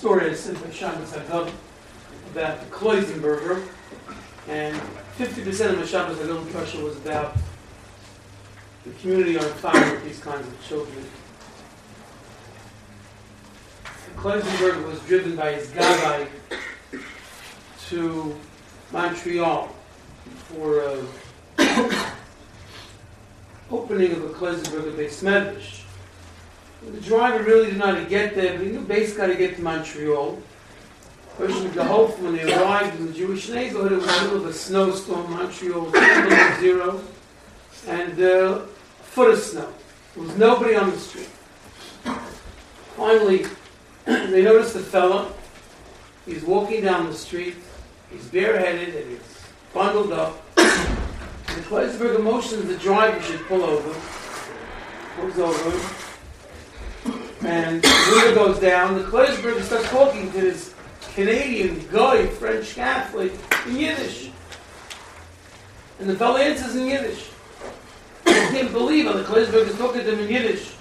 story I said by Shabbos Hagam about the Kloisenberger, and 50% of my Shabbos Hagam pressure was about the community on fire with these kinds of children. Kloisenberger was driven by his gabbai to Montreal for a uh, opening of a Kloisenberger beis medrash. The driver really did not know how to get there, but he knew base got to get to Montreal. Person the hope when they arrived in the Jewish neighborhood, it was the middle of a snowstorm, Montreal zero, and uh, a foot of snow. There was nobody on the street. Finally, they noticed the fellow. He's walking down the street. He's bareheaded and he's bundled up. The Kloisenberger motions the driver should pull over. Pulls over. And the window goes down. The Kloisenberger starts talking to this Canadian guy, French Catholic, in Yiddish. And the fellow answers in Yiddish. I can't believe it. The Kloisenberger is talking to him in Yiddish.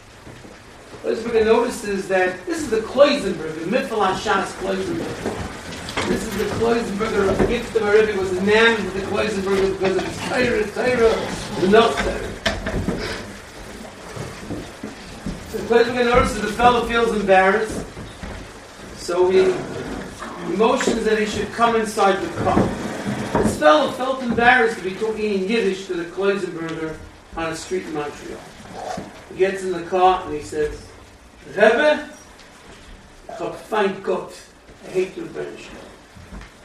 Kloisenberger notices that this is the Kloisenberger, Mifal Shas Kloisenberger. This is the Kloisenberger, the gift of Rebbe was enamored with the Kloisenberger because of his Torah, Torah, the not Torah. So notice notices the fellow feels embarrassed, so he, motions that he should come inside the car. This fellow felt embarrassed to be talking in Yiddish to the Kloisenberger on a street in Montreal. He gets in the car and he says, Rebbe, ich hab I hate your Rebbe.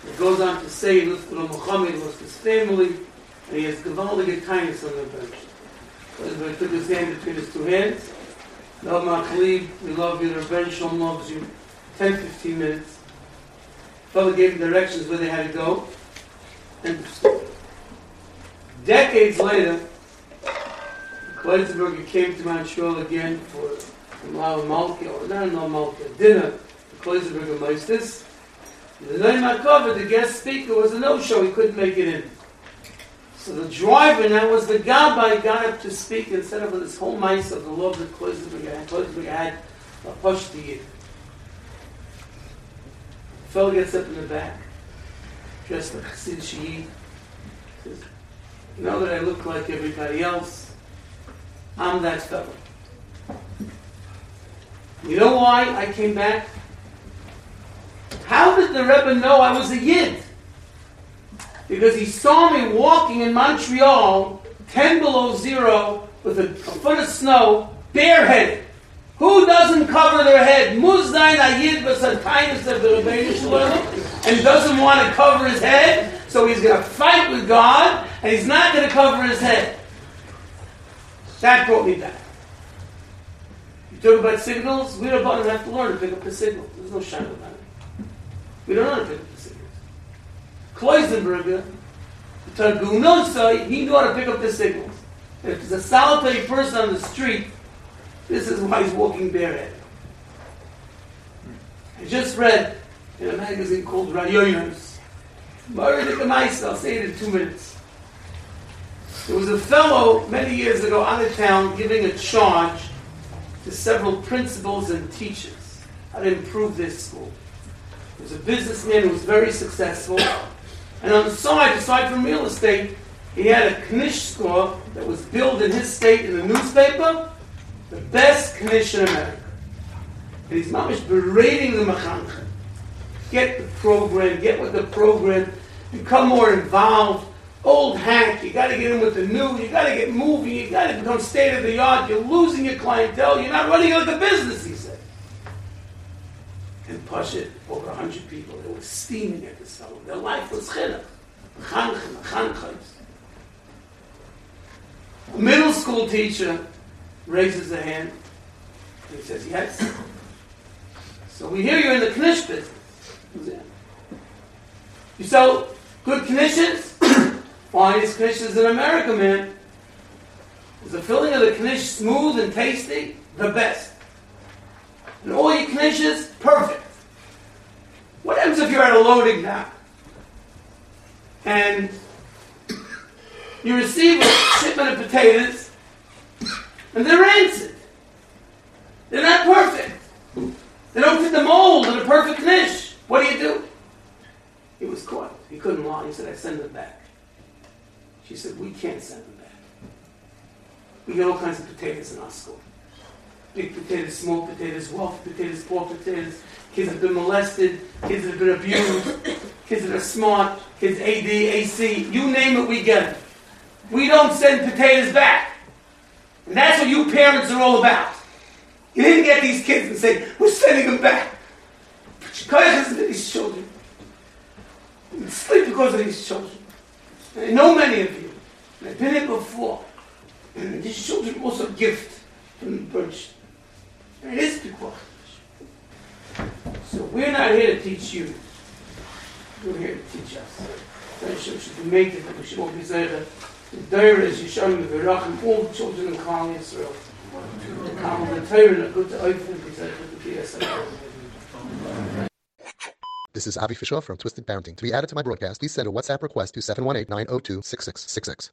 He goes on to say, he on Muhammad, lost his family, and he has gewaltige kindness on the. So he took his hand between his two hands. Love my we love you, the Shalom loves you. 10, 15 minutes. Father gave him directions where they had to go. Story. Decades later, Kloisenberger came to Montreal again for Malka, or not Malka, dinner, the Kloisenberger Meisters. The night covered, the guest speaker was a no-show. He couldn't make it in. So the driver now was the Gabbai got up to speak and instead of this whole mice of the love that Kloisenberg had. Kloisenberg had a push to you. The fellow gets up in the back, dressed like Chassid Shi'id. Says, know that I look like everybody else. I'm that fellow. You know why I came back? How did the Rebbe know I was a Yid? Because he saw me walking in Montreal, 10 below zero, with a, a foot of snow, bareheaded. Who doesn't cover their head? Muzdain Ayid kindness of the Rebbeinu and doesn't want to cover his head, so he's going to fight with God, and he's not going to cover his head. That brought me back. You talk about signals, we don't have to learn to pick up the signal. There's no shine about it. We don't know to pick up the signals. Kloisenberger, Targunosa, he knew how to pick up the signals. If there's a solitary person on the street, this is why he's walking bareheaded. I just read in a magazine called Rayonos. I'll say it in two minutes. There was a fellow many years ago out of town giving a charge to several principals and teachers how to improve their school. He was a businessman who was very successful. And on the side, aside from real estate, he had a Knish score that was billed in his state in the newspaper, the best Knish in America. And he's mamish berating the Machancha. Get the program, get with the program, become more involved. Old hack, you got to get in with the new, you got to get moving, you got to become state of the art. You're losing your clientele, you're not running like a business, he said and Pashit, over a hundred people, they were steaming at the fellow. Their life was chinuch. Chanchim. A middle school teacher raises a hand. He says, yes. So we hear you're in the knish business. You sell good knishes? Finest knishes in America, man. Is the filling of the knish smooth and tasty? The best and all your clinches, perfect. What happens if you're at a loading dock and you receive a shipment of potatoes and they're rancid? They're not perfect. They don't fit the mold in a perfect niche. What do you do? He was caught. He couldn't lie. He said, I send them back. She said, We can't send them back. We get all kinds of potatoes in our school. Big potatoes, small potatoes, wealthy potatoes, poor potatoes, kids have been molested, kids have been abused, kids that are smart, kids AD, AC, you name it, we get it. We don't send potatoes back. And that's what you parents are all about. You didn't get these kids and say, we're sending them back. Put your to these children. Sleep because of these children. I know many of you. I've been here before. And these children also gift from the bridge. It is because. So we're not here to teach you. We're here to teach us. Should. We should all be there. The is V'Rachim, all children in Yisrael. The the Torah, good to open, This is Avi Fishoff from Twisted Parenting. To be added to my broadcast, please send a WhatsApp request to 718 902 6666.